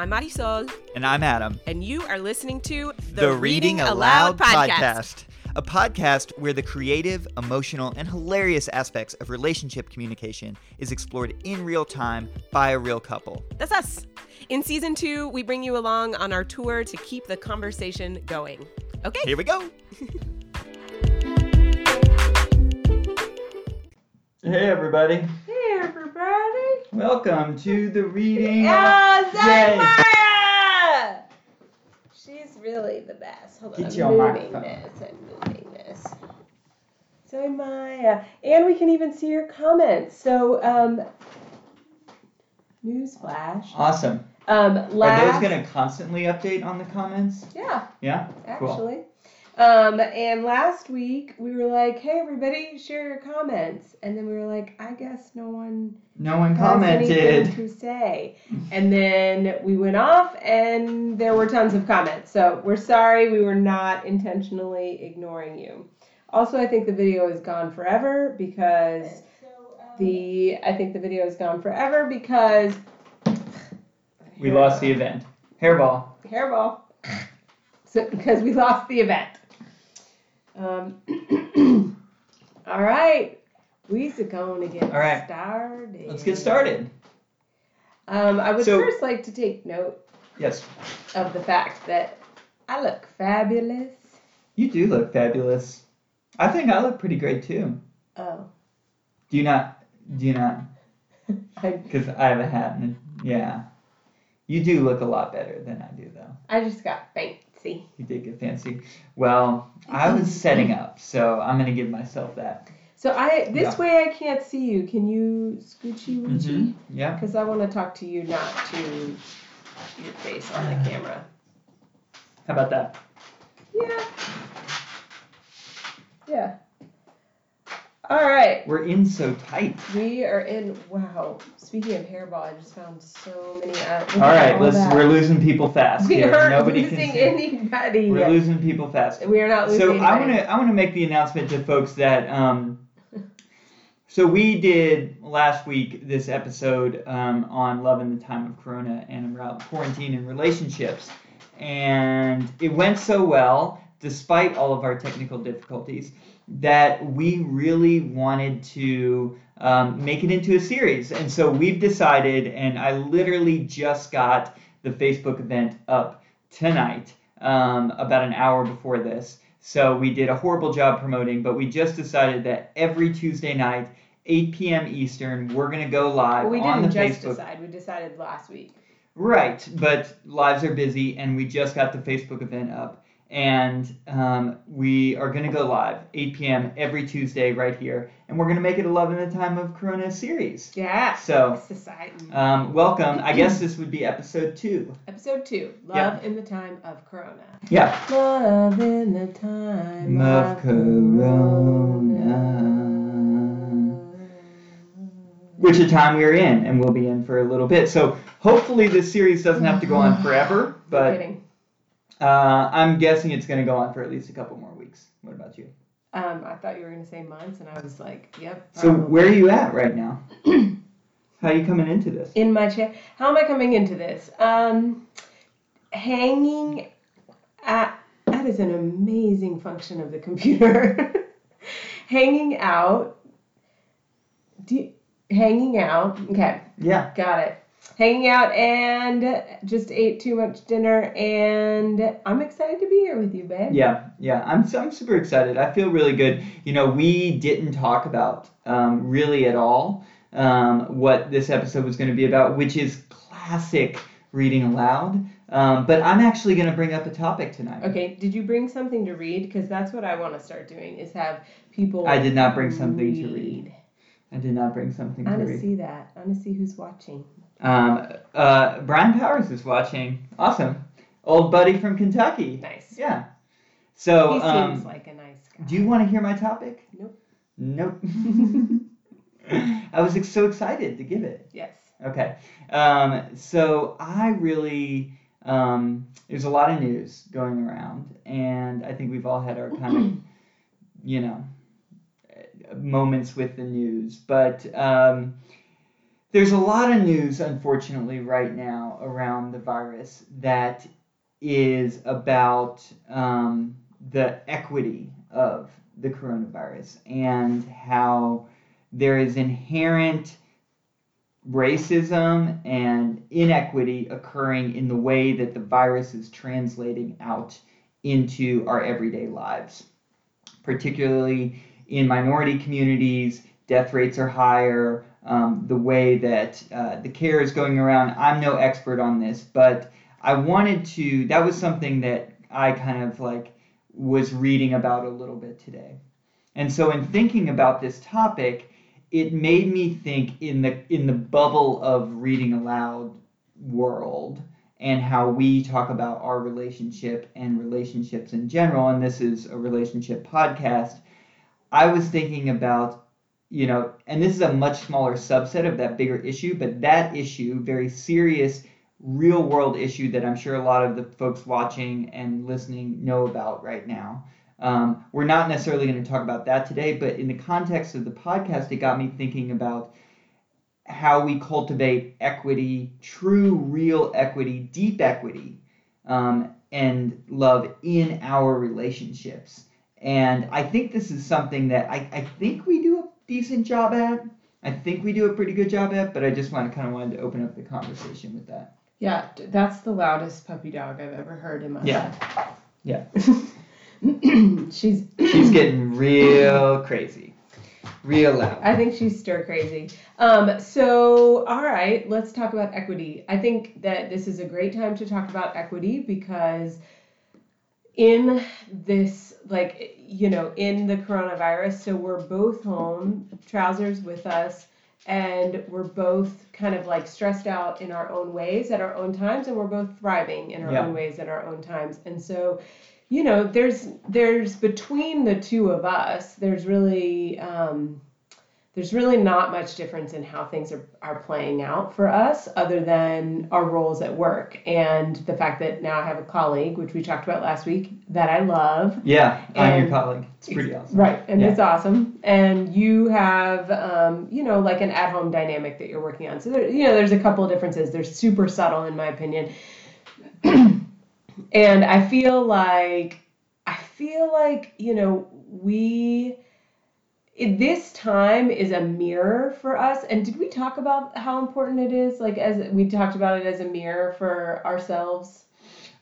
I'm Marisol, And I'm Adam. and you are listening to a podcast. A podcast where the creative, emotional, and hilarious aspects of relationship communication is explored in real time by a real couple. That's us. In season two, we bring you along on our tour to keep the conversation going. Okay. Here we go. hey, everybody. Hey, everybody. Welcome to the reading. Yay. Maya! She's really the best. Hold on, Get I'm moving microphone. this. I'm moving this. So Maya, and we can even see your comments. So, um, newsflash. Awesome. Um, Are last, those going to constantly update on the comments? yeah, Yeah? Cool. actually. Um, and last week we were like, "Hey, everybody, share your comments," and then we were like, "I guess no one No one commented. to say. And then we went off, and there were tons of comments. So we're sorry, we were not intentionally ignoring you. Also, I think the video is gone forever because the I think the video is gone forever because We lost the event. Hairball. hairball. So because we lost the event. Um, all right, we's going to get All right. started. Let's get started. Um, I would So- first like to take note Yes. of the fact that I look fabulous. You do look fabulous. I think I look pretty great too. Oh, Do you not? Do you not? Because I have a hat and yeah. You do look a lot better than I do though. I just got fancy. You did get fancy. Well, I was setting up, so I'm gonna give myself that. So I this Yeah. way I can't see you. Can you scoochy woochy? Mm-hmm. Yeah. Because I want to talk to you, not to your face on the camera. How about that? Yeah. Yeah. All right. We're in so tight. We are in. Wow. Speaking of hairball, I just found so many. Look All let's. that. We're losing people fast We here. aren't Nobody losing. Anybody. We're losing people fast. We are not losing So I want to I want to make the announcement to folks that um, so we did last week this episode um, on love in the time of Corona and around quarantine and relationships, and it went so well despite all of our technical difficulties that we really wanted to um, make it into a series, and so we've decided, and I literally just got the Facebook event up tonight um, about an hour before this. So we did a horrible job promoting, but we just decided that every Tuesday night, 8 p.m. Eastern, we're gonna go live Well, we on the didn't just decide. We decided last week. Right, but lives are busy, and we just got the Facebook event up, and um, we are gonna go live 8 p.m. every Tuesday right here, and we're gonna make it a Love in the Time of Corona series. Yeah. So. Society. Um, welcome. I guess this would be episode two. Episode two. Love Yeah. in the time of Corona. Yeah. Love in the time Of of Corona. which a time we're in and we'll be in for a little bit. So hopefully this series doesn't have to go on forever, No but kidding. Uh, I'm guessing it's going to go on for at least a couple more weeks. What about you? Um, I thought you were gonna say months, and I was like, "Yep." So where are you at right now? How are you coming into this? in my chair. How am I coming into this? Um, hanging at that is an amazing function of the computer. hanging out. Do, hanging out. Okay, Yeah. got it. Hanging out and just ate too much dinner, and I'm excited to be here with you, babe. Yeah, yeah, I'm, I'm super excited. I feel really good. You know, we didn't talk about um, really at all um, what this episode was going to be about, which is classic reading aloud. Um, but I'm actually going to bring up a topic tonight. Okay, did you bring something to read? Because that's what I want to start doing is have people. I did not bring something to read. I did not bring something I to read. I want to read. see that. I want to see who's watching. Um, uh, Brian Powers is watching. Awesome. Old buddy from Kentucky. Nice. Yeah. So, he um, seems like a nice guy. do you want to hear my topic? Nope. Nope. I was so excited to give it. Yes. Okay. Um, so I really, um, there's a lot of news going around, and I think we've all had our kind of, you know, moments with the news. But um, there's a lot of news, unfortunately, right now around the virus that is about um, the equity of the coronavirus and how there is inherent racism and inequity occurring in the way that the virus is translating out into our everyday lives. Particularly in minority communities, death rates are higher. Um, the way that uh, the care is going around, I'm no expert on this, but I wanted to, that was something that I kind of like was reading about a little bit today. And so in thinking about this topic, it made me think in the in the bubble of reading aloud world and how we talk about our relationship and relationships in general and this is a relationship podcast i was thinking about you know and this is a much smaller subset of that bigger issue but that issue very serious real world issue that i'm sure a lot of the folks watching and listening know about right now um, we're not necessarily going to talk about that today, but in the context of the podcast, it got me thinking about how we cultivate equity, true, real equity, deep equity, um, and love in our relationships. And I think this is something that I, I think we do decent job at. I think we do a pretty good job at, but I just want to kind of wanted to open up the conversation with that. Yeah, that's the loudest puppy dog I've ever heard in my Yeah. life. Yeah. she's She's getting real crazy, real loud. I think she's stir crazy. Um, so, all right, let's talk about equity. I think that this is a great time to talk about equity because in this, like, you know, in the coronavirus, so we're both home, trousers with us, and we're both kind of like stressed out in our own ways at our own times, and we're both thriving in our Yeah. own ways at our own times. And so, you know, there's there's between the two of us, there's really um, there's really not much difference in how things are, are playing out for us other than our roles at work and the fact that now I have a colleague, which we talked about last week, that I love. Yeah, I'm your colleague. It's pretty awesome. Right, and Yeah. it's awesome. And you have, um, you know, like an at-home dynamic that you're working on. So there, you know, there's a couple of differences. They're super subtle, in my opinion. and I feel like, I feel like, you know, we. This time is a mirror for us. And did we talk about how important it is? Like, as we talked about it as a mirror for ourselves?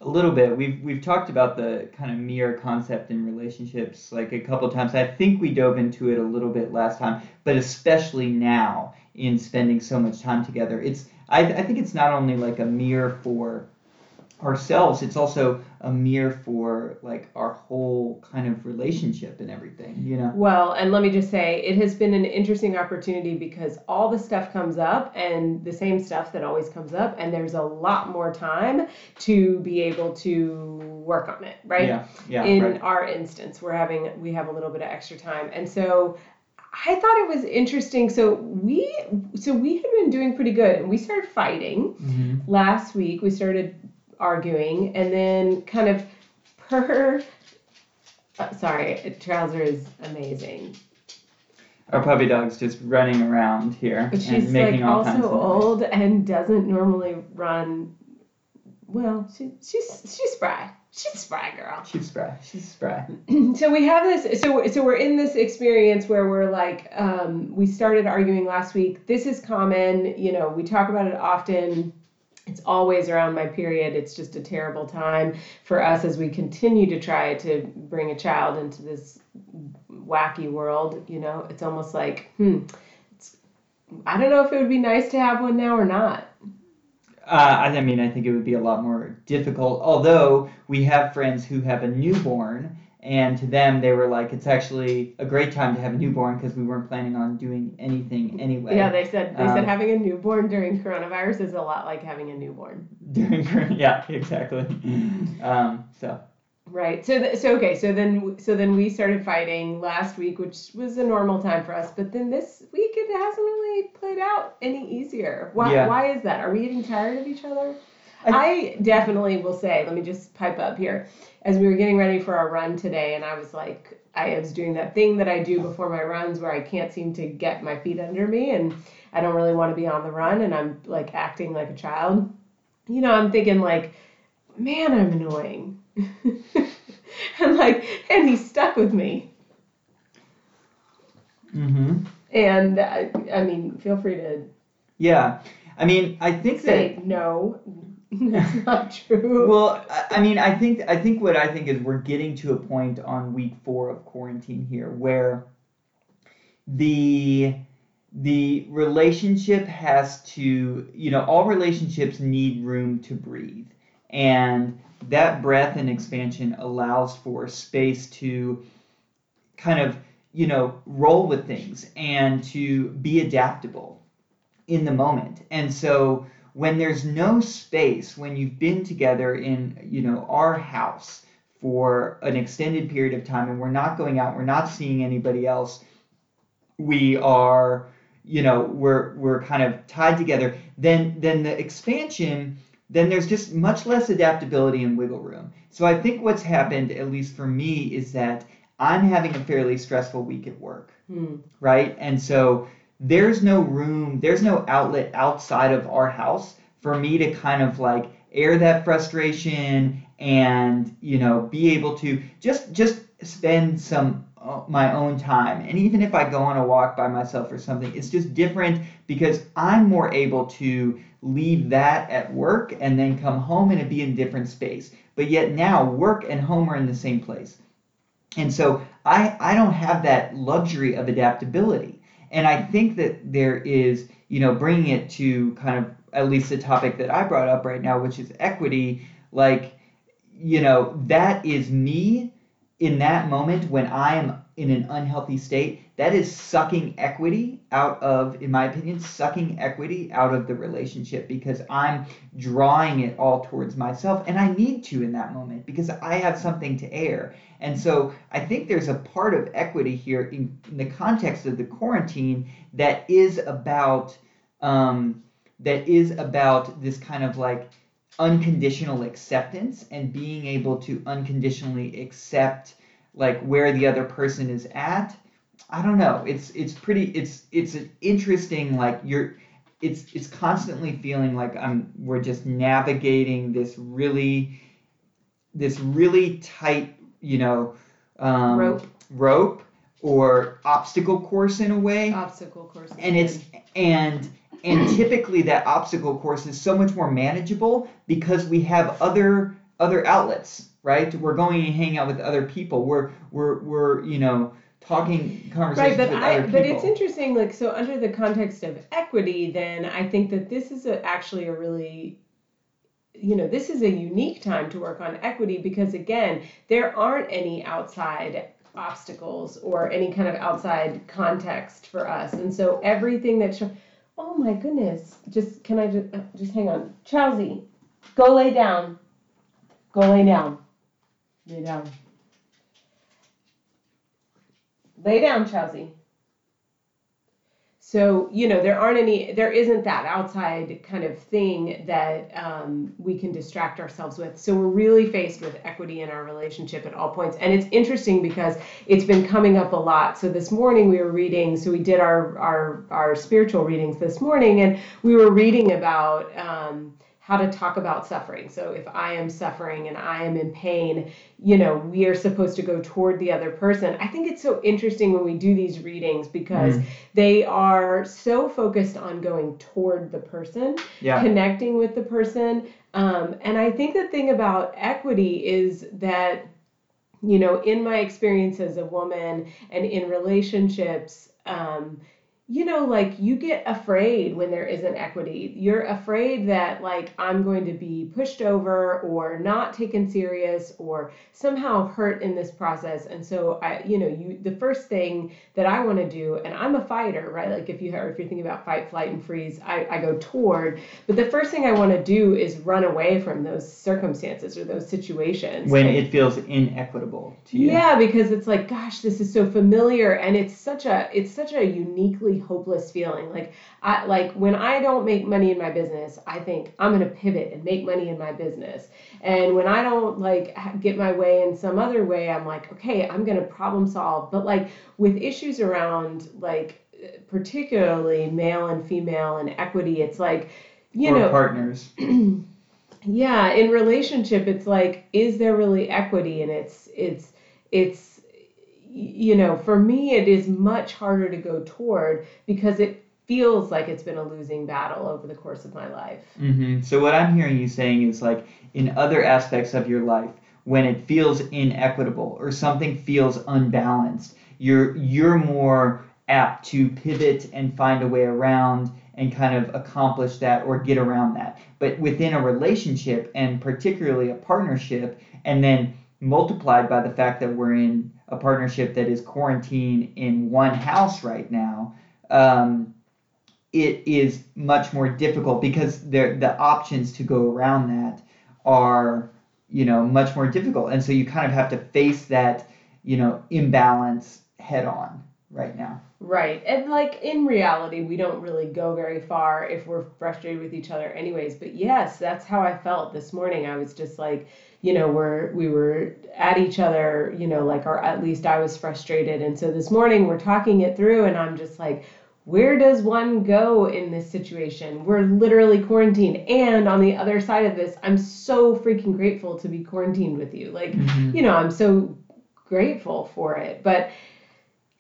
A little bit. We've we've talked about the kind of mirror concept in relationships like a couple times. I think we dove into it a little bit last time, but especially now in spending so much time together. It's I, I think it's not only like a mirror for ourselves, it's also a mirror for like our whole kind of relationship and everything, you know. Well, and let me just say, it has been an interesting opportunity because all the stuff comes up and the same stuff that always comes up, and there's a lot more time to be able to work on it, right? Yeah, yeah, In right. our instance, we're having we have a little bit of extra time, and so I thought it was interesting. So we so we had been doing pretty good, and we started fighting hmm last week. We started arguing, and then kind of per. Uh, sorry, Trouser is amazing. Our puppy dog's just running around here she's and making like all kinds also of noise. old and doesn't normally run. Well, she, she's she's spry. She's spry girl. She's spry. She's spry. so we have this. So so we're in this experience where we're like, um, we started arguing last week. This is common. You know, we talk about it often. It's always around my period. It's just a terrible time for us as we continue to try to bring a child into this wacky world. You know, it's almost like, hmm, I don't know if it would be nice to have one now or not. Uh, I mean, I think it would be a lot more difficult. Although we have friends who have a newborn, and to them, they were like, "It's actually a great time to have a newborn because we weren't planning on doing anything anyway." Yeah, they said they Um, said having a newborn during coronavirus is a lot like having a newborn. During yeah, exactly. Um, so Right. So th- so okay. So then so then we started fighting last week, which was a normal time for us. But then this week it hasn't really played out any easier. Why Yeah. Why is that? Are we getting tired of each other? I definitely will say, let me just pipe up here. As we were getting ready for our run today, and I was like, I was doing that thing that I do before my runs where I can't seem to get my feet under me and I don't really want to be on the run and I'm like acting like a child. You know, I'm thinking like, man, I'm annoying. and like, and he's stuck with me. Mm-hmm. And I, I mean, feel free to Yeah. I mean, I think that say no. That's not true. Well, I- mean, I think I think what I think is we're getting to a point on week four of quarantine here where the the relationship has to, you know, all relationships need room to breathe, and that breath and expansion allows for space to kind of, you know, roll with things and to be adaptable in the moment, and so when there's no space when you've been together in you know our house for an extended period of time and we're not going out we're not seeing anybody else we are you know we're we're kind of tied together then then the expansion then there's just much less adaptability and wiggle room so i think what's happened at least for me is that i'm having a fairly stressful week at work Hmm. right? And so there's no room, there's no outlet outside of our house for me to kind of like air that frustration and you know be able to just just spend some uh, my own time. And even if i go on a walk by myself or something it's just different because i'm more able to leave that at work and then come home and be in a different space. But yet now work and home are in the same place. And so I, I don't have that luxury of adaptability. And I think that there is, you know, bringing it to kind of at least the topic that I brought up right now, which is equity, like, you know, that is me in that moment when I am in an unhealthy state. That is sucking equity out of, in my opinion, sucking equity out of the relationship because I'm drawing it all towards myself. And I need to in that moment because I have something to air. And so I think there's a part of equity here in, in the context of the quarantine that is about um, that is about this kind of like unconditional acceptance and being able to unconditionally accept like where the other person is at. I don't know. It's it's pretty it's it's an interesting like you're it's it's constantly feeling like I'm we're just navigating this really this really tight you know um, Rope. rope or obstacle course in a way Obstacle course. and it's and and typically that obstacle course is so much more manageable because we have other other outlets right we're going and hanging out with other people we're we're we're you know talking Right, conversations but with I other but it's interesting. Like so, under the context of equity, then I think that this is a, actually a really, you know, this is a unique time to work on equity because again, there aren't any outside obstacles or any kind of outside context for us, and so everything that. Oh my goodness! Just can I just uh, just hang on, Chelsea, go lay down. Go lay down. Lay down. Lay down, Chelsea. So, you know, there aren't any, there isn't that outside kind of thing that um, we can distract ourselves with. So, we're really faced with equity in our relationship at all points. And it's interesting because it's been coming up a lot. So, this morning we were reading, so we did our, our, our spiritual readings this morning, and we were reading about. Um, how to talk about suffering. So if I am suffering and I am in pain, you know, we are supposed to go toward the other person. I think it's so interesting when we do these readings because Mm. they are so focused on going toward the person, yeah connecting with the person. Um, and I think the thing about equity is that, you know, in my experience as a woman and in relationships, um, you know, like you get afraid when there isn't equity. You're afraid that, like, I'm going to be pushed over or not taken serious or somehow hurt in this process. And so, I, you know, you, the first thing that I want to do, and I'm a fighter, right? Like, if you if you're thinking about fight, flight, and freeze, I, I go toward. But the first thing I want to do is run away from those circumstances or those situations. when And- it feels inequitable to you yeah, because it's like, gosh, this is so familiar, and it's such a it's such a uniquely really hopeless feeling. Like I like when I don't make money in my business, I think I'm going to pivot and make money in my business. And when I don't like get my way in some other way, I'm like, okay, I'm going to problem solve. But like with issues around like particularly male and female and equity, it's like you or know partners. yeah in relationship it's like is there really equity and it's it's it's you know for me it is much harder to go toward because it feels like it's been a losing battle over the course of my life hmm So what I'm hearing you saying is like in other aspects of your life, when it feels inequitable or something feels unbalanced, you're you're more apt to pivot and find a way around and kind of accomplish that or get around that. But within a relationship and particularly a partnership, and then multiplied by the fact that we're in a partnership that is quarantined in one house right now, um, it is much more difficult because the options to go around that are you know much more difficult, and so you kind of have to face that you know imbalance head on right now. Right. And like in reality, we don't really go very far if we're frustrated with each other anyways. But yes, that's how I felt this morning. I was just like, you know, we're we were at each other, you know, like or at least I was frustrated. And so this morning we're talking it through and I'm just like, where does one go in this situation? We're literally quarantined. And on the other side of this, I'm so freaking grateful to be quarantined with you. Like, Mhm. you know, I'm so grateful for it. But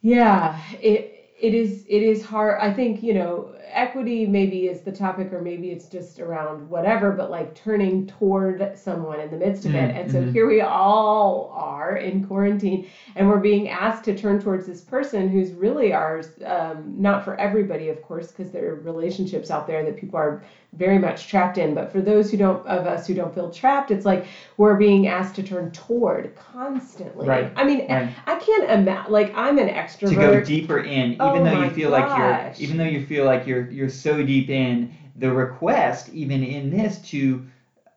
yeah, it it is it is hard. I think, you know, equity maybe is the topic or maybe it's just around whatever, but like turning toward someone in the midst of it. And so Mhm. here we all are in quarantine and we're being asked to turn towards this person who's really ours, um, not for everybody, of course, because there are relationships out there that people are very much trapped in. But for those who don't of us who don't feel trapped, it's like we're being asked to turn toward constantly. Right, I mean, right. I can't imagine. Like I'm an extrovert. to go deeper in, even Oh though you feel like you're, even though you feel like you're, you're so deep in the request, even in this, to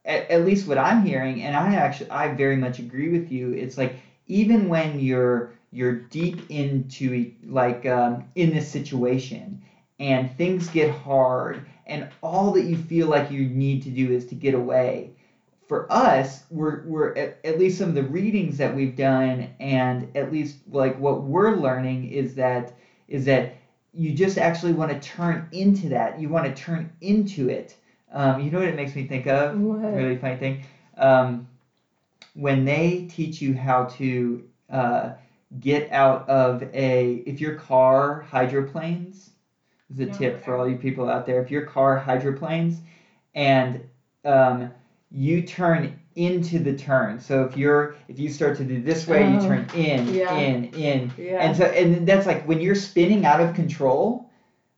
at, at least what I'm hearing, and I actually, I very much agree with you. It's like even when you're, you're deep into like um, in this situation, and things get hard, and all that you feel like you need to do is to get away. For us, we're, we're at, at least some of the readings that we've done, and at least like what we're learning is that is that you just actually want to turn into that. You want to turn into it. Um, you know what it makes me think of? What? Really funny thing. Um, when they teach you how to uh, get out of a, if your car hydroplanes, is a tip for all you people out there. If your car hydroplanes and um, you turn into the turn. So if you're if you start to do this way, you Oh, turn in, yeah. in, in, Yeah. and so and that's like when you're spinning out of control.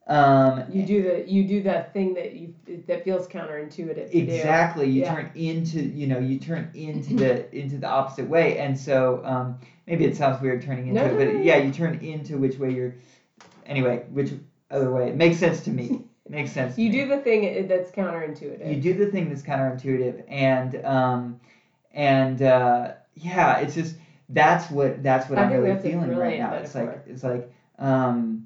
Um, you do the you do that thing that you that feels counterintuitive do. exactly you Yeah. turn into you know you turn into the into the opposite way and so um, maybe it sounds weird turning into No, it but no, no. yeah you turn into which way you're anyway which other way. It makes sense to me. It makes sense to You do the thing that's counterintuitive. you do the thing that's counterintuitive and um, and uh, yeah it's just that's what that's what I i'm really feeling right now. It's like it's like um,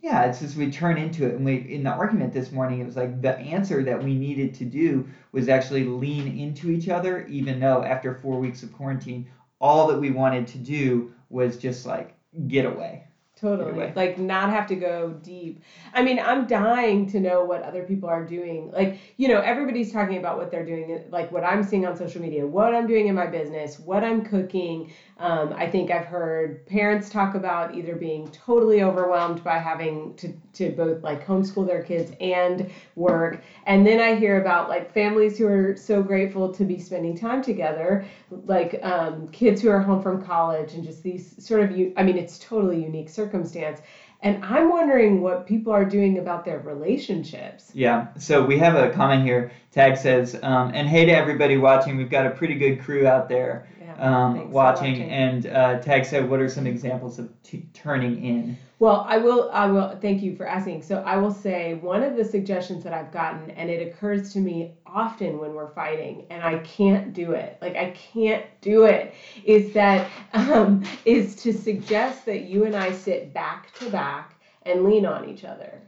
yeah it's just we turn into it. And we in the argument this morning it was like the answer that we needed to do was actually lean into each other even though after four weeks of quarantine all that we wanted to do was just like get away Totally. way. Like not have to go deep. I mean, I'm dying to know what other people are doing. Like, you know, everybody's talking about what they're doing, like what I'm seeing on social media, what I'm doing in my business, what I'm cooking. Um, I think I've heard parents talk about either being totally overwhelmed by having to, to both like homeschool their kids and work. And then I hear about like families who are so grateful to be spending time together, like um, kids who are home from college and just these sort of you i mean, it's totally unique circumstance. And I'm wondering what people are doing about their relationships. Yeah, so we have a comment here. Tag says, um, and hey to everybody watching, we've got a pretty good crew out there um, for watching. And uh, Tag said, what are some examples of t- turning in? Well, I will. I will. Thank you for asking. So I will say one of the suggestions that I've gotten, and it occurs to me often when we're fighting, and I can't do it. Like I can't do it. Is that um, is to suggest that you and I sit back to back and lean on each other.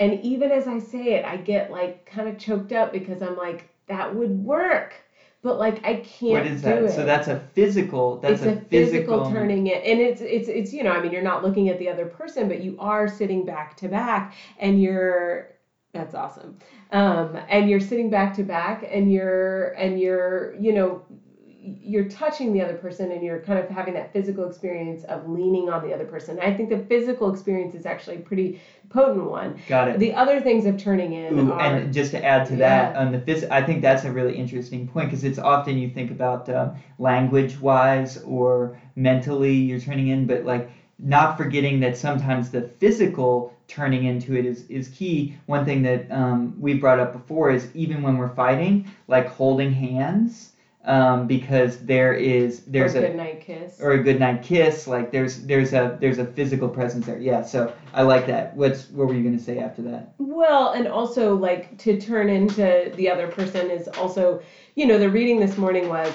And even as I say it, I get like kind of choked up because I'm like, that would work. But like I can't What is do that? it. So that's a physical. That's it's a physical turning it and it's it's it's you know i mean you're not looking at the other person but you are sitting back to back and you're that's awesome um, and you're sitting back to back and you're and you're you know you're touching the other person and you're kind of having that physical experience of leaning on the other person i think the physical experience is actually a pretty potent one Got it. the other things of turning in Ooh, are and just to add to that, Yeah. um, the phys- I think that's a really interesting point because it's often you think about um, language wise or mentally you're turning in, but like not forgetting that sometimes the physical turning into it is, is key. One thing that um, we brought up before is even when we're fighting, like holding hands, um, because there is there's or a good night kiss or a good night kiss like there's there's a there's a physical presence there yeah so i like that what's what were you going to say after that Well, and also like to turn into the other person is also, you know, the reading this morning was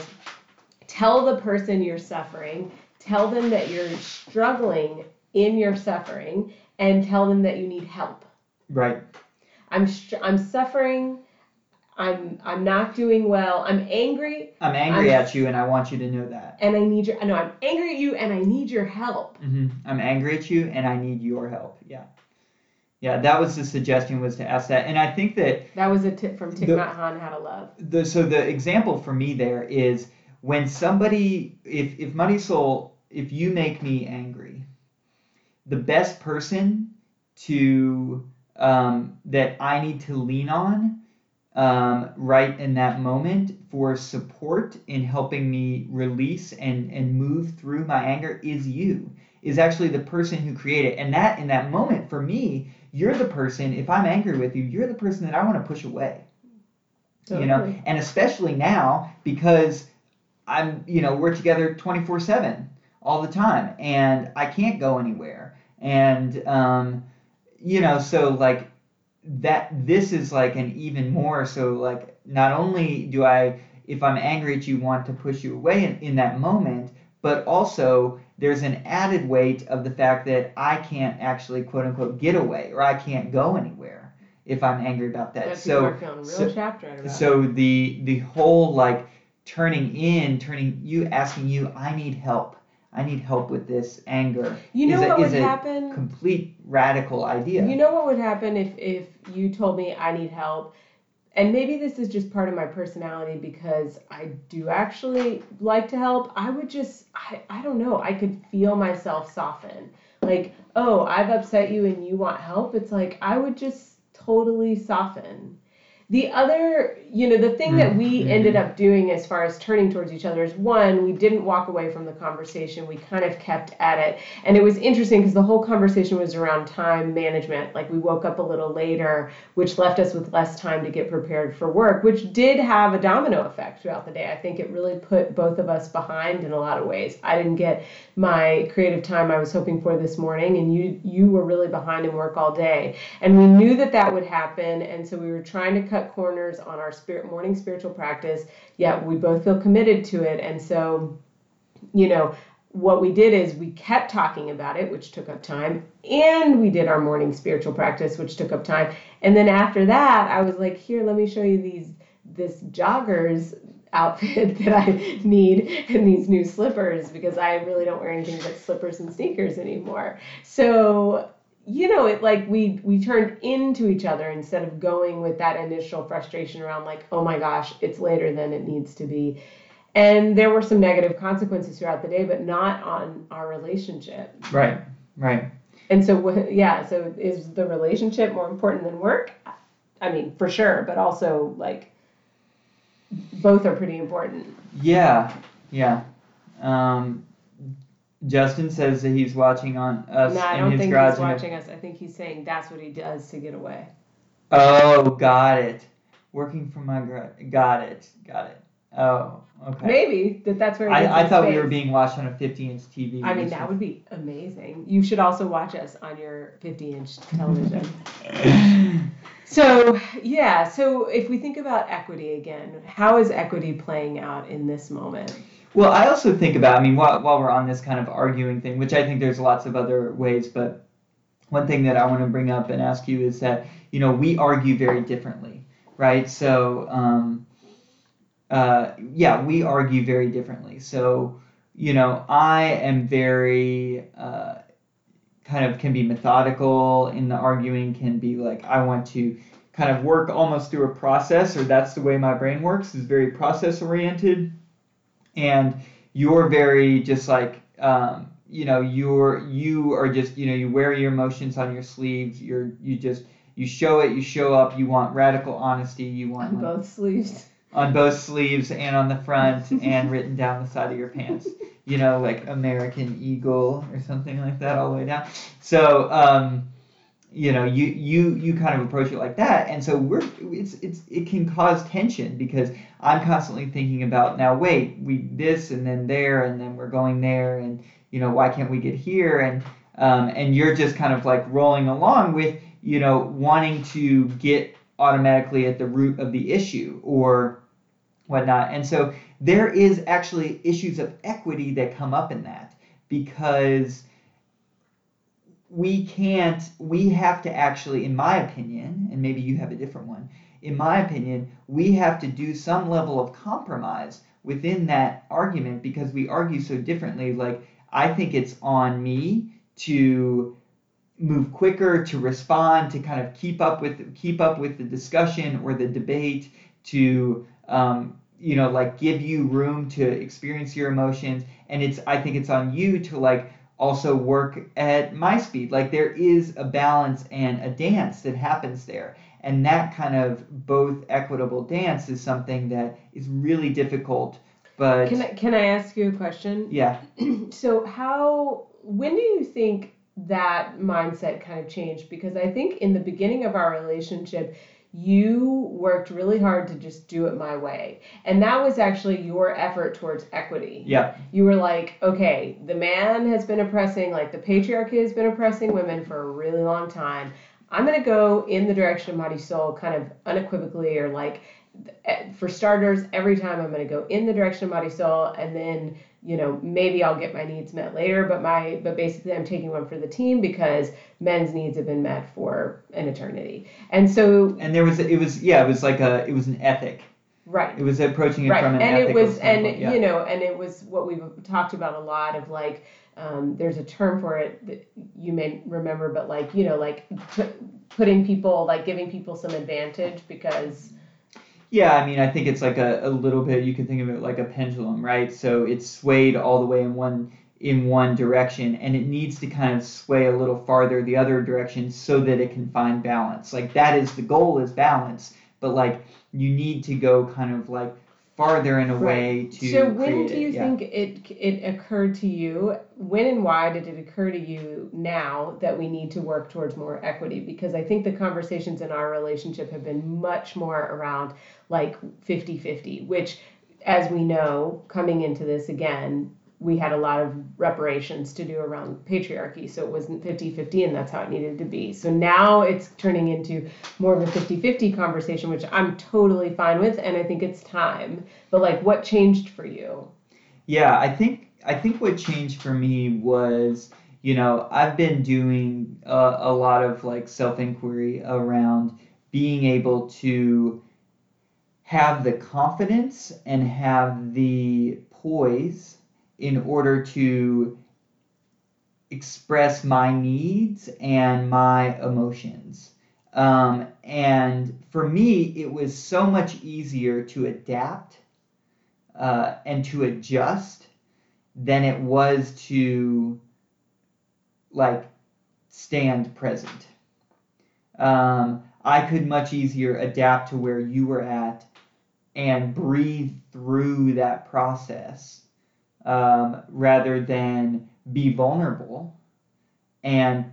tell the person you're suffering, tell them that you're struggling in your suffering, and tell them that you need help. right I'm I'm suffering. I'm I'm not doing well. I'm angry, i'm angry I'm- at you and i want you to know that and I need your. No, I'm angry at you, and I need your help. hmm i'm angry at you and i need your help yeah yeah that was the suggestion was to ask that and i think that That was a tip from Thich Nhat Hanh, How to Love. the so the example for me there is when somebody if if Marisol if you make me angry, the best person to um, that I need to lean on um, right in that moment for support in helping me release and and move through my anger is you is actually the person who created and that in that moment for me you're the person if i'm angry with you you're the person that i want to push away. Totally. you know? And especially now because i'm you know we're together 24 7 all the time and i can't go anywhere. And um you know so like that this is like an even more so like not only do i if i'm angry at you want to push you away in, in that moment but also there's an added weight of the fact that i can't actually quote unquote get away or i can't go anywhere if i'm angry about that That so people are feeling real so- chapter so the the whole like turning in, turning you asking you, I need help. I need help with this anger. you know is a- what is would a happen? Complete radical idea. You know what would happen if if you told me I need help, and maybe this is just part of my personality because I do actually like to help. I would just I I don't know. I could feel myself soften. Like oh I've upset you and you want help. It's like I would just totally soften. The other, you know, the thing that we Mhm. ended up doing as far as turning towards each other is one, we didn't walk away from the conversation. We kind of kept at it. And it was interesting because the whole conversation was around time management. Like we woke up a little later, which left us with less time to get prepared for work, which did have a domino effect throughout the day. I think it really put both of us behind in a lot of ways. I didn't get my creative time I was hoping for this morning, and you you were really behind in work all day. And we knew that that would happen, and so we were trying to cut corners on our spirit morning spiritual practice. Yet we both feel committed to it, and so you know what we did is we kept talking about it, which took up time, and we did our morning spiritual practice, which took up time. And then after that, I was like, "Here, let me show you these this joggers outfit that I need and these new slippers because I really don't wear anything but slippers and sneakers anymore." So you know it like we we turned into each other instead of going with that initial frustration around like oh my gosh it's later than it needs to be and there were some negative consequences throughout the day but not on our relationship Right, right. and so yeah so is the relationship more important than work i mean for sure but also like both are pretty important Yeah, yeah. Um, Justin says that he's watching on us no i don't think he's watching us i think he's saying that's what he does to get away Oh, got it. Working from my garage. Got it. Got it. Oh, okay. maybe that that's where I, I thought we were being watched on a 50 inch TV. I mean, that would be amazing. You should also watch us on your 50 inch television. so, yeah, so if we think about equity again, how is equity playing out in this moment? Well, I also think about, I mean, while, while we're on this kind of arguing thing, which I think there's lots of other ways, but one thing that I want to bring up and ask you is that you know we argue very differently, right? So um, uh, yeah, we argue very differently. So you know I am very uh, kind of can be methodical in the arguing, can be like I want to kind of work almost through a process, or that's the way my brain works, is very process oriented, and you're very just like um, you know you're you are just you know you wear your emotions on your sleeves. You're you just you show it you show up. You want radical honesty. You want on both sleeves. on both sleeves and on the front and written down the side of your pants. You know like american eagle or something like that all the way down. So um you know you you you kind of approach it like that and so we're it's it's it can cause tension because i'm constantly thinking about now wait we this and then there and then we're going there and you know, why can't we get here? And um, and you're just kind of like rolling along with, you know, wanting to get automatically at the root of the issue or whatnot. And so there is actually issues of equity that come up in that because we can't we have to actually in my opinion and maybe you have a different one in my opinion we have to do some level of compromise within that argument because we argue so differently. Like I think it's on me to move quicker, to respond, to kind of keep up with keep up with the discussion or the debate, to um, you know like give you room to experience your emotions, and it's I think it's on you to like also work at my speed. Like there is a balance and a dance that happens there. And that kind of both equitable dance is something that is really difficult but can I, can I ask you a question? Yeah. so how when do you think that mindset kind of changed? Because I think in the beginning of our relationship, you worked really hard to just do it my way. And that was actually your effort towards equity. Yeah. You were like, okay, the man has been oppressing, like the patriarchy has been oppressing women for a really long time. I'm going to go in the direction of Marisol kind of unequivocally or like eh, for starters, every time I'm going to go in the direction of Marisol, and then you know maybe I'll get my needs met later. But my but basically I'm taking one for the team because men's needs have been met for an eternity. And so and there was it was yeah it was like a it was an ethic. Right. It was approaching it right. from an and it was and yeah. you know and it was what we've talked about a lot of like um, there's a term for it that you may remember, but like you know like p- putting people like giving people some advantage because yeah, I mean, I think it's like a, a little bit. You can think of it like a pendulum, right? So it's swayed all the way in one in one direction, and it needs to kind of sway a little farther the other direction so that it can find balance. Like that is the goal is balance, but like you need to go kind of like farther in a way to. So when do you it, think yeah. it it occurred to you? When and why did it occur to you now that we need to work towards more equity? Because I think the conversations in our relationship have been much more around like 50-50, which as we know, coming into this again, we had a lot of reparations to do around patriarchy so it wasn't 50-50 and that's how it needed to be. So now it's turning into more of a 50-50 conversation which i'm totally fine with and i think it's time. But like what changed for you? Yeah i think i think what changed for me was you know i've been doing a, a lot of like self-inquiry around being able to have the confidence and have the poise in order to express my needs and my emotions. Um, and for me, it was so much easier to adapt uh, and to adjust than it was to like stand present. Um, I could much easier adapt to where you were at and breathe through that process um, rather than be vulnerable and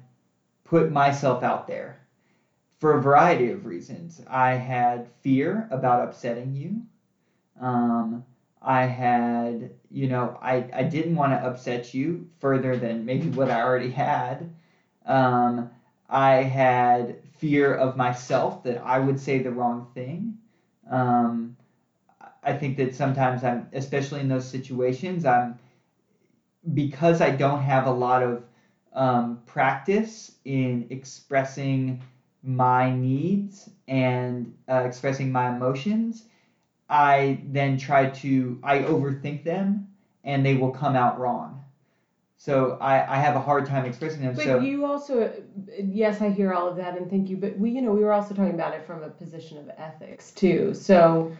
put myself out there for a variety of reasons. I had fear about upsetting you. Um, I had, you know, I, I didn't want to upset you further than maybe what I already had. Um, I had fear of myself that I would say the wrong thing. Um, I think that sometimes I'm, especially in those situations, I'm because I don't have a lot of um, practice in expressing my needs and uh, expressing my emotions, I then try to I overthink them and they will come out wrong. So I, I have a hard time expressing them. But so you also, yes, I hear all of that and thank you. But we, you know, we were also talking about it from a position of ethics too. So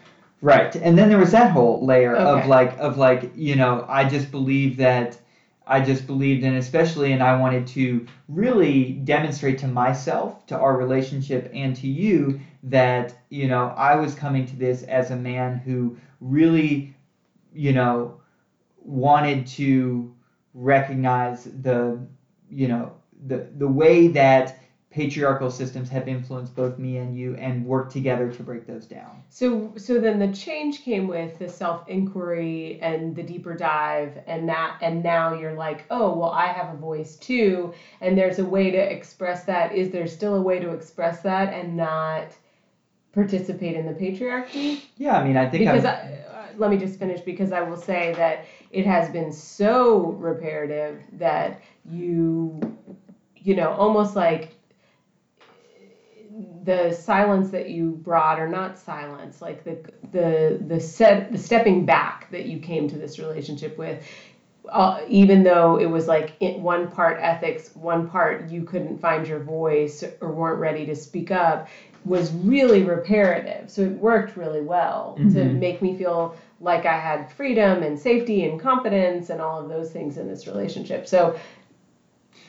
right, and then there was that whole layer of like of like you know I just believe that I just believed and especially and I wanted to really demonstrate to myself, to our relationship, and to you that you know I was coming to this as a man who really you know wanted to recognize the you know the the way that patriarchal systems have influenced both me and you and work together to break those down So so then the change came with the self inquiry and the deeper dive and that and now you're like, "Oh, well I have a voice too and there's a way to express that. Is there still a way to express that and not participate in the patriarchy?" yeah i mean i think Because I, uh, let me just finish because I will say that it has been so reparative that you you know, almost like the silence that you brought or not silence like the the the set the stepping back that you came to this relationship with uh, even though it was like one part ethics one part you couldn't find your voice or weren't ready to speak up was really reparative so it worked really well to Mhm. make me feel like i had freedom and safety and confidence and all of those things in this relationship so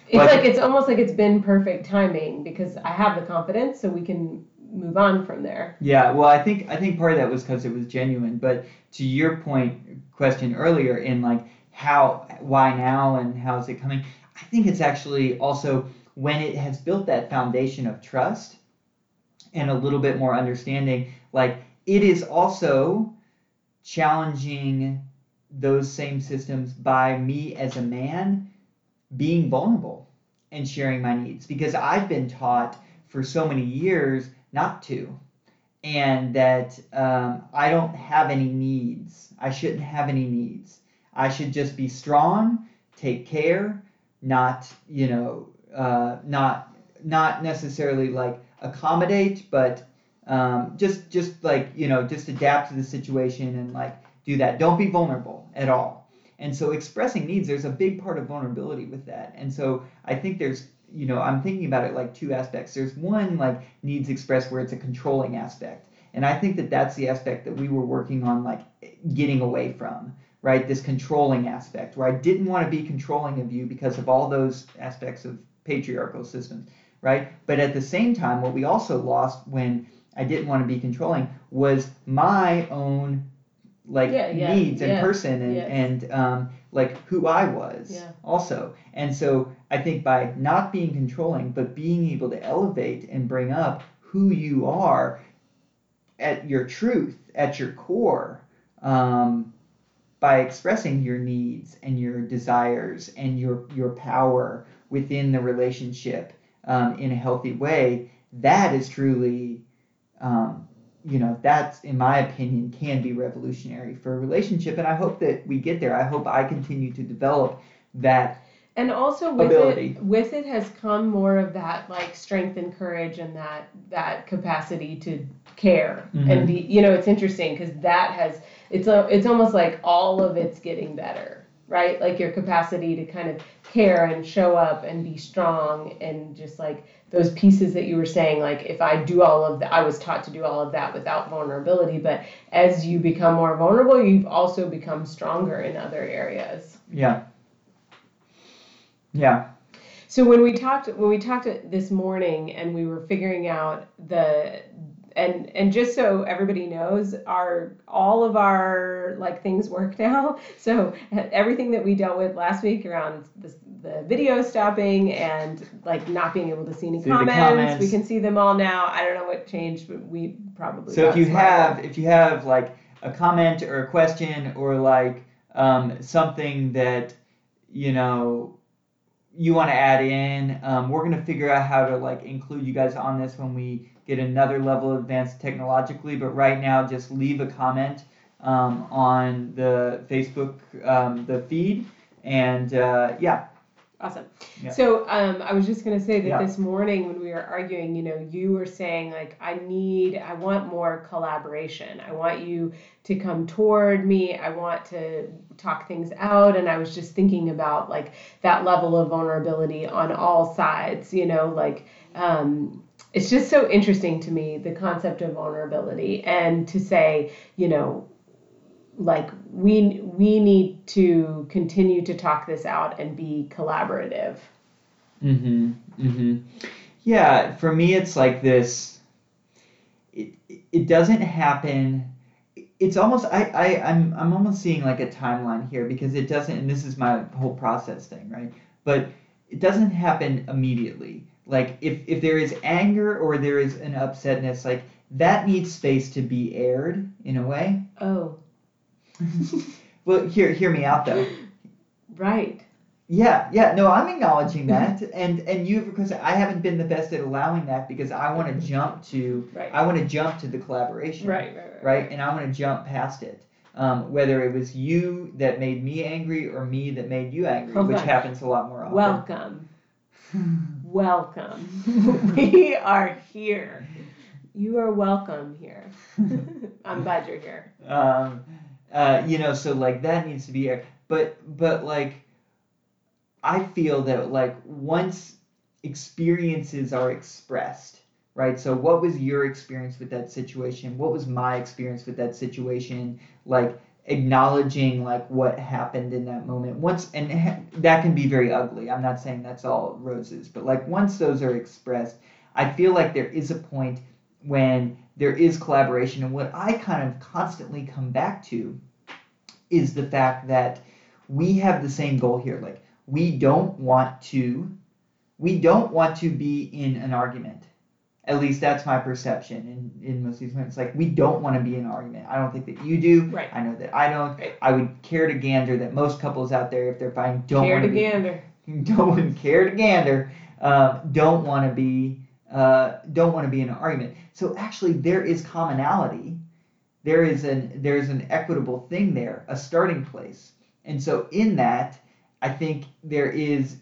it's I like it's almost like it's been perfect timing because I have the confidence, so we can move on from there. yeah well i think i think part of that was because it was genuine but to your point question earlier in like how why now and how is it coming i think it's actually also when it has built that foundation of trust and a little bit more understanding like it is also challenging those same systems by me as a man being vulnerable and sharing my needs because I've been taught for so many years not to, and that um, I don't have any needs. I shouldn't have any needs. I should just be strong, take care, not you know, uh, not not necessarily like accommodate, but um, just just like you know, just adapt to the situation and like do that. Don't be vulnerable at all. And so expressing needs, there's a big part of vulnerability with that. And so I think there's, you know, I'm thinking about it like two aspects. There's one like needs expressed where it's a controlling aspect. And I think that that's the aspect that we were working on like getting away from, right? This controlling aspect where I didn't want to be controlling of you because of all those aspects of patriarchal systems, right? But at the same time, what we also lost when I didn't want to be controlling was my own like Yeah, yeah, needs in yeah, person and and um, like who I was also. And so I think by not being controlling, but being able to elevate and bring up who you are at your truth, at your core, um, by expressing your needs and your desires and your your power within the relationship um, in a healthy way, that is truly. Um, you know that's in my opinion can be revolutionary for a relationship and i hope that we get there i hope i continue to develop that And also with Ability. it, with it has come more of that like strength and courage and that that capacity to care Mhm. and be. You know, it's interesting because that has it's a it's almost like all of it's getting better, right? Like your capacity to kind of care and show up and be strong and just like those pieces that you were saying like if i do all of that i was taught to do all of that without vulnerability but as you become more vulnerable you've also become stronger in other areas. Yeah. Yeah. So when we talked when we talked this morning and we were figuring out the and and just so everybody knows our all of our like things work now so everything that we dealt with last week around the, the video stopping and like not being able to see any See comments, comments. we can see them all now. I don't know what changed but we probably so if you have if you have like a comment or a question or like um, something that you know you want to add in um, we're going to figure out how to like include you guys on this when we get another level of advanced technologically. But right now just leave a comment um, on the facebook um, the feed. And uh, yeah Awesome. Yeah. So um, I was just going to say that Yeah. this morning when we were arguing, you know, you were saying like, I need, I want more collaboration. I want you to come toward me. I want to talk things out. And I was just thinking about like that level of vulnerability on all sides, you know, like, um, it's just so interesting to me the concept of vulnerability and to say, you know, like we we need to continue to talk this out and be collaborative. Mm-hmm. Mm-hmm. Yeah, for me it's like this it it doesn't happen it's almost I, I I'm I'm almost seeing like a timeline here because it doesn't and this is my whole process thing, right? But it doesn't happen immediately. Like if if there is anger or there is an upsetness, like that needs space to be aired in a way. Oh, Well, hear hear me out though. right. Yeah, yeah, no, I'm acknowledging that, and and you've because I haven't been the best at allowing that because I want to jump to Right. I want to jump to the collaboration, Right, right, right. right, and I want to jump past it. Um, whether it was you that made me angry or me that made you angry, Hold which on. happens a lot more often. Welcome. Welcome. we are here. You are welcome here. I'm glad you're here. um, uh, you know, so like that needs to be aired. But but like, I feel that like once experiences are expressed, right? So what was your experience with that situation? What was my experience with that situation? Like acknowledging like what happened in that moment once and ha- that can be very ugly i'm not saying that's all roses but like once those are expressed i feel like there is a point when there is collaboration. And what i kind of constantly come back to is the fact that we have the same goal here. Like we don't want to we don't want to be in an argument. At least that's my perception in, in most of these moments. Like we don't want to be in an argument. I don't think that you do. Right. i know that i don't. Right. i would care to gander that most couples out there if they're fine, don't Care want to to be gander. don't care to gander, um, don't want to be uh, don't want to be in an argument. So actually, there is commonality. There is an there's an equitable thing there, a starting place. And so in that, I think there is,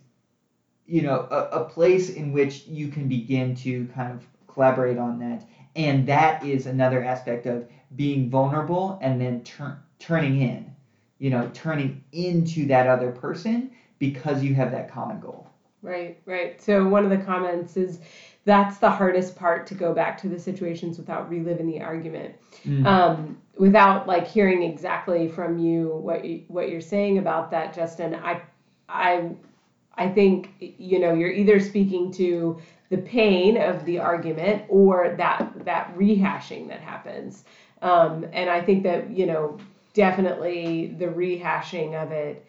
you know, a, a place in which you can begin to kind of collaborate on that. And that is another aspect of being vulnerable and then turn turning in, you know, turning into that other person because you have that common goal. Right, right. So one of the comments is that's the hardest part to go back to the situations without reliving the argument. Mm. um, without like hearing exactly from you what you, what you're saying about that, Justin. I I I think you know you're either speaking to the pain of the argument or that that rehashing that happens. Um, and I think that you know definitely the rehashing of it.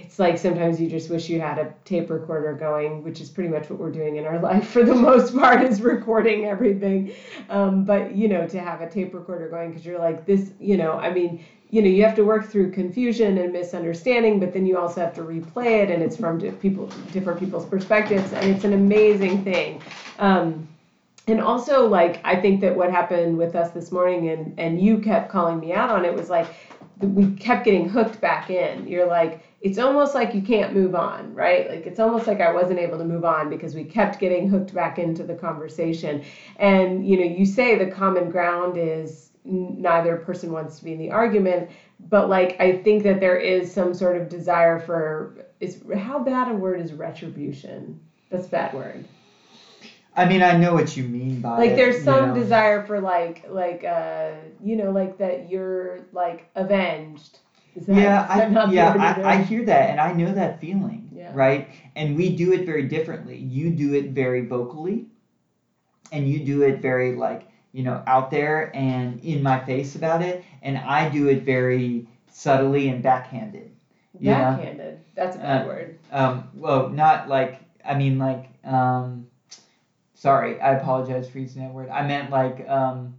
It's like sometimes you just wish you had a tape recorder going, which is pretty much what we're doing in our life for the most part, is recording everything. Um, but you know, to have a tape recorder going because you're like this, you know, I mean, you know, you have to work through confusion and misunderstanding, but then you also have to replay it, and it's from people, different people's perspectives, and it's an amazing thing. Um, and also, like, I think that what happened with us this morning, and and you kept calling me out on it, was like we kept getting hooked back in. You're like, it's almost like you can't move on, right? Like it's almost like I wasn't able to move on because we kept getting hooked back into the conversation. And you know, you say the common ground is neither person wants to be in the argument, but like I think that there is some sort of desire for is how bad a word is retribution? That's a bad word. I mean, I know what you mean by Like it, there's you some know. desire for like like uh you know like that you're like avenged. That, yeah, I, yeah, I. I hear that, and I know that feeling, Yeah. right? And we do it very differently. You do it very vocally, and you do it very like you know out there and in my face about it, and I do it very subtly and backhanded. you know? Backhanded. That's a bad Uh, word. Um, well, not like I mean like um, sorry, I apologize for using that word. I meant like um,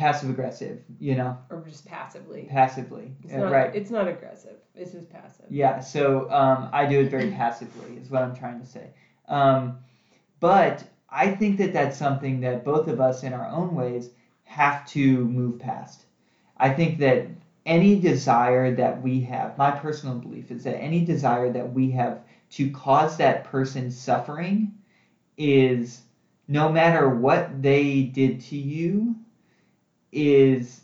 passive aggressive. You know, Or just passively. passively. It's Uh, not right. it's not aggressive. It's just passive. Yeah, so um, I do it very passively, is what I'm trying to say. Um, but I think that that's something that both of us, in our own ways, have to move past. I think that any desire that we have, my personal belief is that any desire that we have to cause that person suffering is no matter what they did to you is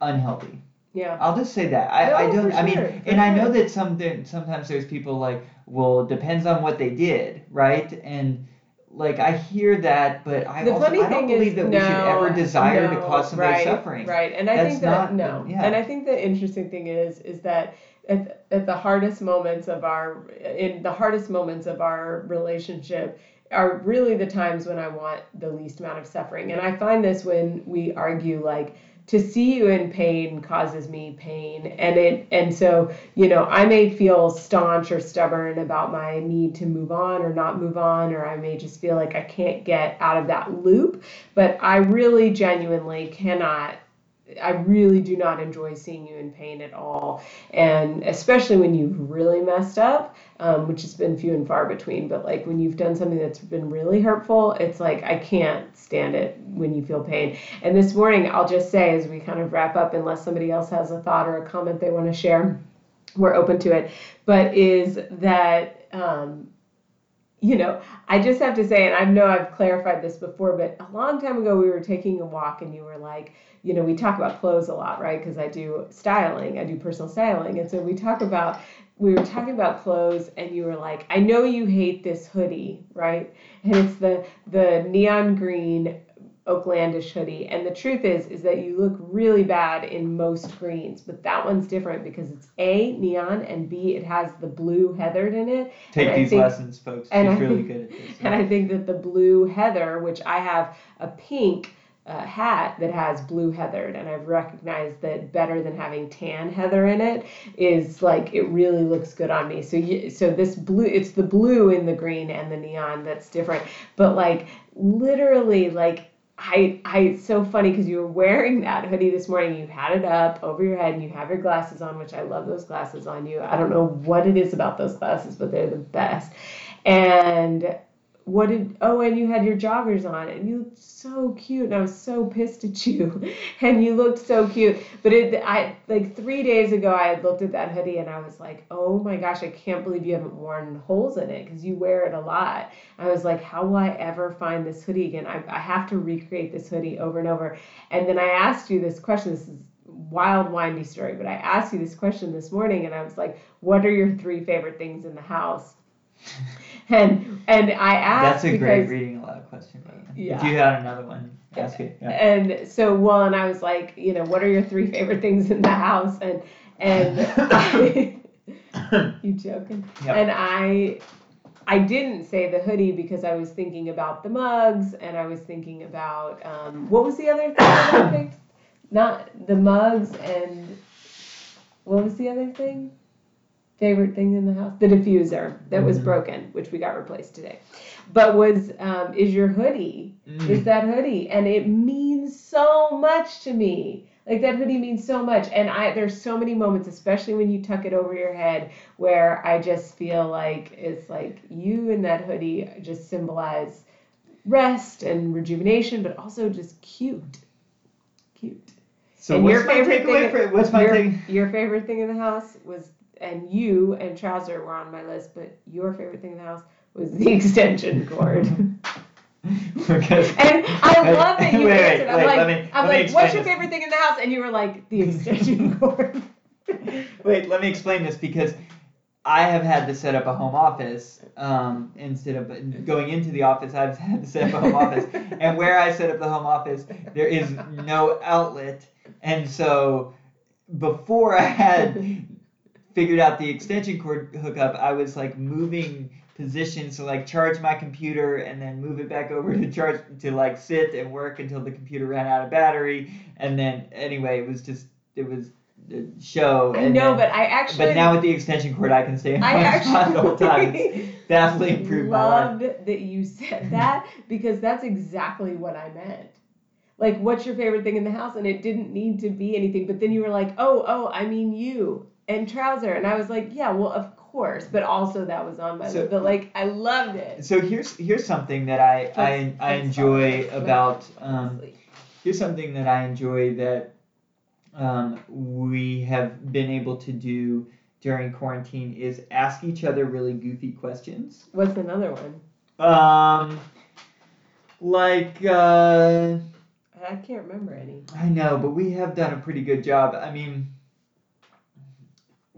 unhealthy. Yeah. I'll just say that. I, No, I don't I mean sure, and I know that some sometimes there's people like, well, it depends on what they did, right? And like I hear that, but I the also I don't believe is, that we no, should ever desire to cause somebody right, suffering. Right, and I That's think that not- no, yeah. and I think the interesting thing is, is that at, at the hardest moments of our, in the hardest moments of our relationship, are really the times when I want the least amount of suffering, and I find this when we argue, like to see you in pain causes me pain, and it, and so you know, I may feel staunch or stubborn about my need to move on or not move on, or I may just feel like I can't get out of that loop. But I really genuinely cannot, I really do not enjoy seeing you in pain at all. And especially when you've really messed up, um, which has been few and far between. But like when you've done something that's been really hurtful, it's like I can't stand it when you feel pain. And this morning, I'll just say as we kind of wrap up, unless somebody else has a thought or a comment they want to share, we're open to it. But is that, um, you know, I just have to say, and I know I've clarified this before, but a long time ago we were taking a walk and you were like, you know, we talk about clothes a lot, right? Because I do styling, I do personal styling. And so we talk about, we were talking about clothes and you were like, I know you hate this hoodie, right? And it's the, the neon green Oaklandish hoodie. And the truth is, is that you look really bad in most greens, but that one's different because it's A, neon, and B, it has the blue heathered in it. Take these think- lessons, folks. She's I really think- good at this. And I think that the blue heather, which I have a pink uh, hat that has blue heathered, and I've recognized that better than having tan heather in it is like it really looks good on me. So you, so this blue, it's the blue in the green and the neon that's different. But like literally, like I, I, it's so funny because you were wearing that hoodie this morning. You had it up over your head and you have your glasses on, which I love those glasses on you. I don't know what it is about those glasses, but they're the best. And what did, oh, and you had your joggers on and you looked so cute. And I was so pissed at you. And you looked so cute. But it, I, like three days ago, I had looked at that hoodie and I was like, oh my gosh, I can't believe you haven't worn holes in it because you wear it a lot. I was like, how will I ever find this hoodie again? I, I have to recreate this hoodie over and over. And then I asked you this question. This is wild, windy story, but I asked you this question this morning, and I was like, "What are your three favorite things in the house?" And and I asked That's a because great reading aloud question. By the way. If you had another one, ask it. Yeah. and so well, and I was like, you know, what are your three favorite things in the house? And and I, you joking? Yep. And I I didn't say the hoodie because I was thinking about the mugs and I was thinking about um, what was the other thing that I picked? Not the mugs and what was the other thing? Favorite thing in the house? The diffuser that was Mhm. broken, which we got replaced today. But was um, is your hoodie? Mm. Is that hoodie? And it means so much to me. Like that hoodie means so much, and I there's so many moments, especially when you tuck it over your head, where I just feel like it's like you and that hoodie just symbolize rest and rejuvenation, but also just cute, cute. So and what's your my favorite takeaway thing? for what's my your, thing? your favorite thing in the house was, and you and trouser were on my list, but your favorite thing in the house was the extension cord. because And I love that you Wait, wait, answered. I'm wait, like, me- I'm like, what's your this. favorite thing in the house? And you were like, the extension cord. Wait, let me explain this because I have had to set up a home office um, instead of going into the office. I've had to set up a home office, and where I set up the home office, there is no outlet, and so before I had figured out the extension cord hookup, I was like moving positions to like charge my computer and then move it back over to charge to like sit and work until the computer ran out of battery, and then anyway, it was just it was the show. I and know, then- but I actually. but now with the extension cord, I can stay in I one spot the whole time. It's vastly improved loved that you said that because that's exactly what I meant. Like, what's your favorite thing in the house? And it didn't need to be anything. But then you were like, oh, oh, I mean you and trouser. And I was like, yeah, well, of course. But also that was on my So- list. But like, I loved it. So here's here's something that I I, I enjoy about um, here's something that I enjoy that um, we have been able to do during quarantine is ask each other really goofy questions. What's another one? Um, like uh, I can't remember any. I know, but we have done a pretty good job. I mean,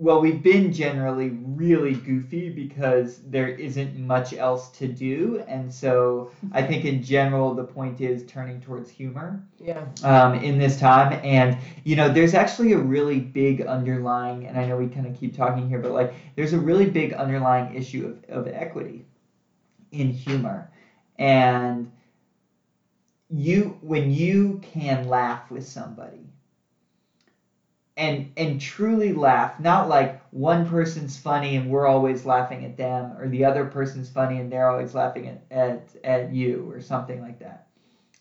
well, we've been generally really goofy because there isn't much else to do, and so I think in general the point is turning towards humor Yeah. um, in this time. And you know, there's actually a really big underlying, and I know we kind of keep talking here, but like there's a really big underlying issue of, of equity in humor, and you when you can laugh with somebody and and truly laugh not like one person's funny and we're always laughing at them or the other person's funny and they're always laughing at at, at you or something like that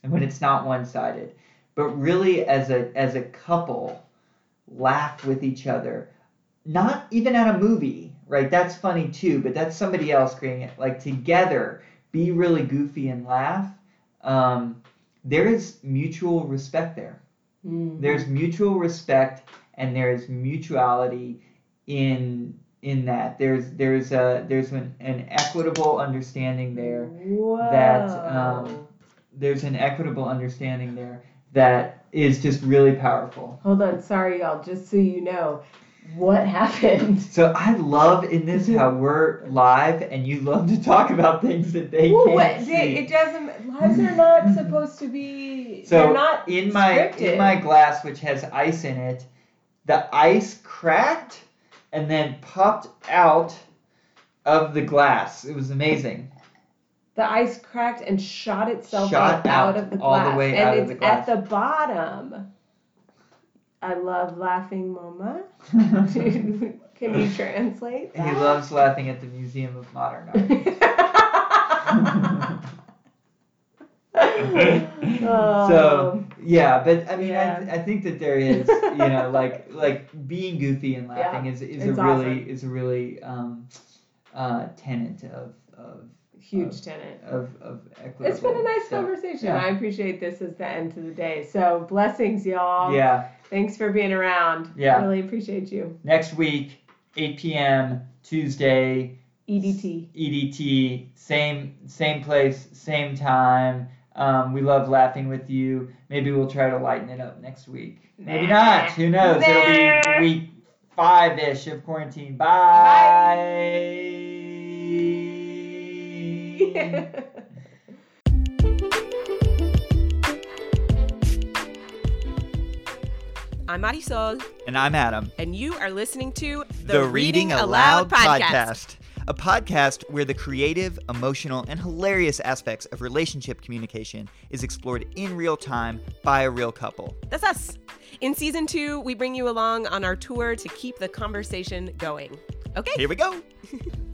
and when it's not one-sided. But really as a as a couple laugh with each other not even at a movie right? That's funny too but that's somebody else creating it. Like together be really goofy and laugh um, there is mutual respect there. Mhm. there's mutual respect and there's mutuality in in that there's there's a there's an, an equitable understanding there Whoa. that, um, there's an equitable understanding there that is just really powerful Hold on, sorry y'all. Just so you know, what happened? so i love in this how we're live and you love to talk about things that they Ooh, can't what- see. they- it doesn't. Lives are not supposed to be. So, they're not in my scripted. in my glass which has ice in it the ice cracked and then popped out of the glass it was amazing The ice cracked and shot itself Shot out, out of the glass, all the way and out of the glass. And it at the bottom. I love laughing, Mama. Can you translate? he loves laughing at the museum of modern art Oh. so yeah but i mean Yeah. I, I think that there is you know like like being goofy and laughing is, is a it's really is a really um uh tenet of of huge tenant. of, of equitable It's been a nice stuff. conversation. Yeah. I appreciate this as the end to the day. So blessings, y'all. yeah Thanks for being around. Yeah. Really appreciate you. next week 8 p.m tuesday EDT. edt same same place same time um, we love laughing with you. Maybe we'll try to lighten it up next week. Maybe Nah. not. Who knows? It'll be week five-ish of quarantine. Bye, Bye. I'm Marisol, and i'm adam. And you are listening to a podcast where the creative, emotional, and hilarious aspects of relationship communication is explored in real time by a real couple. That's us. In season two, we bring you along on our tour to keep the conversation going. Okay. Here we go.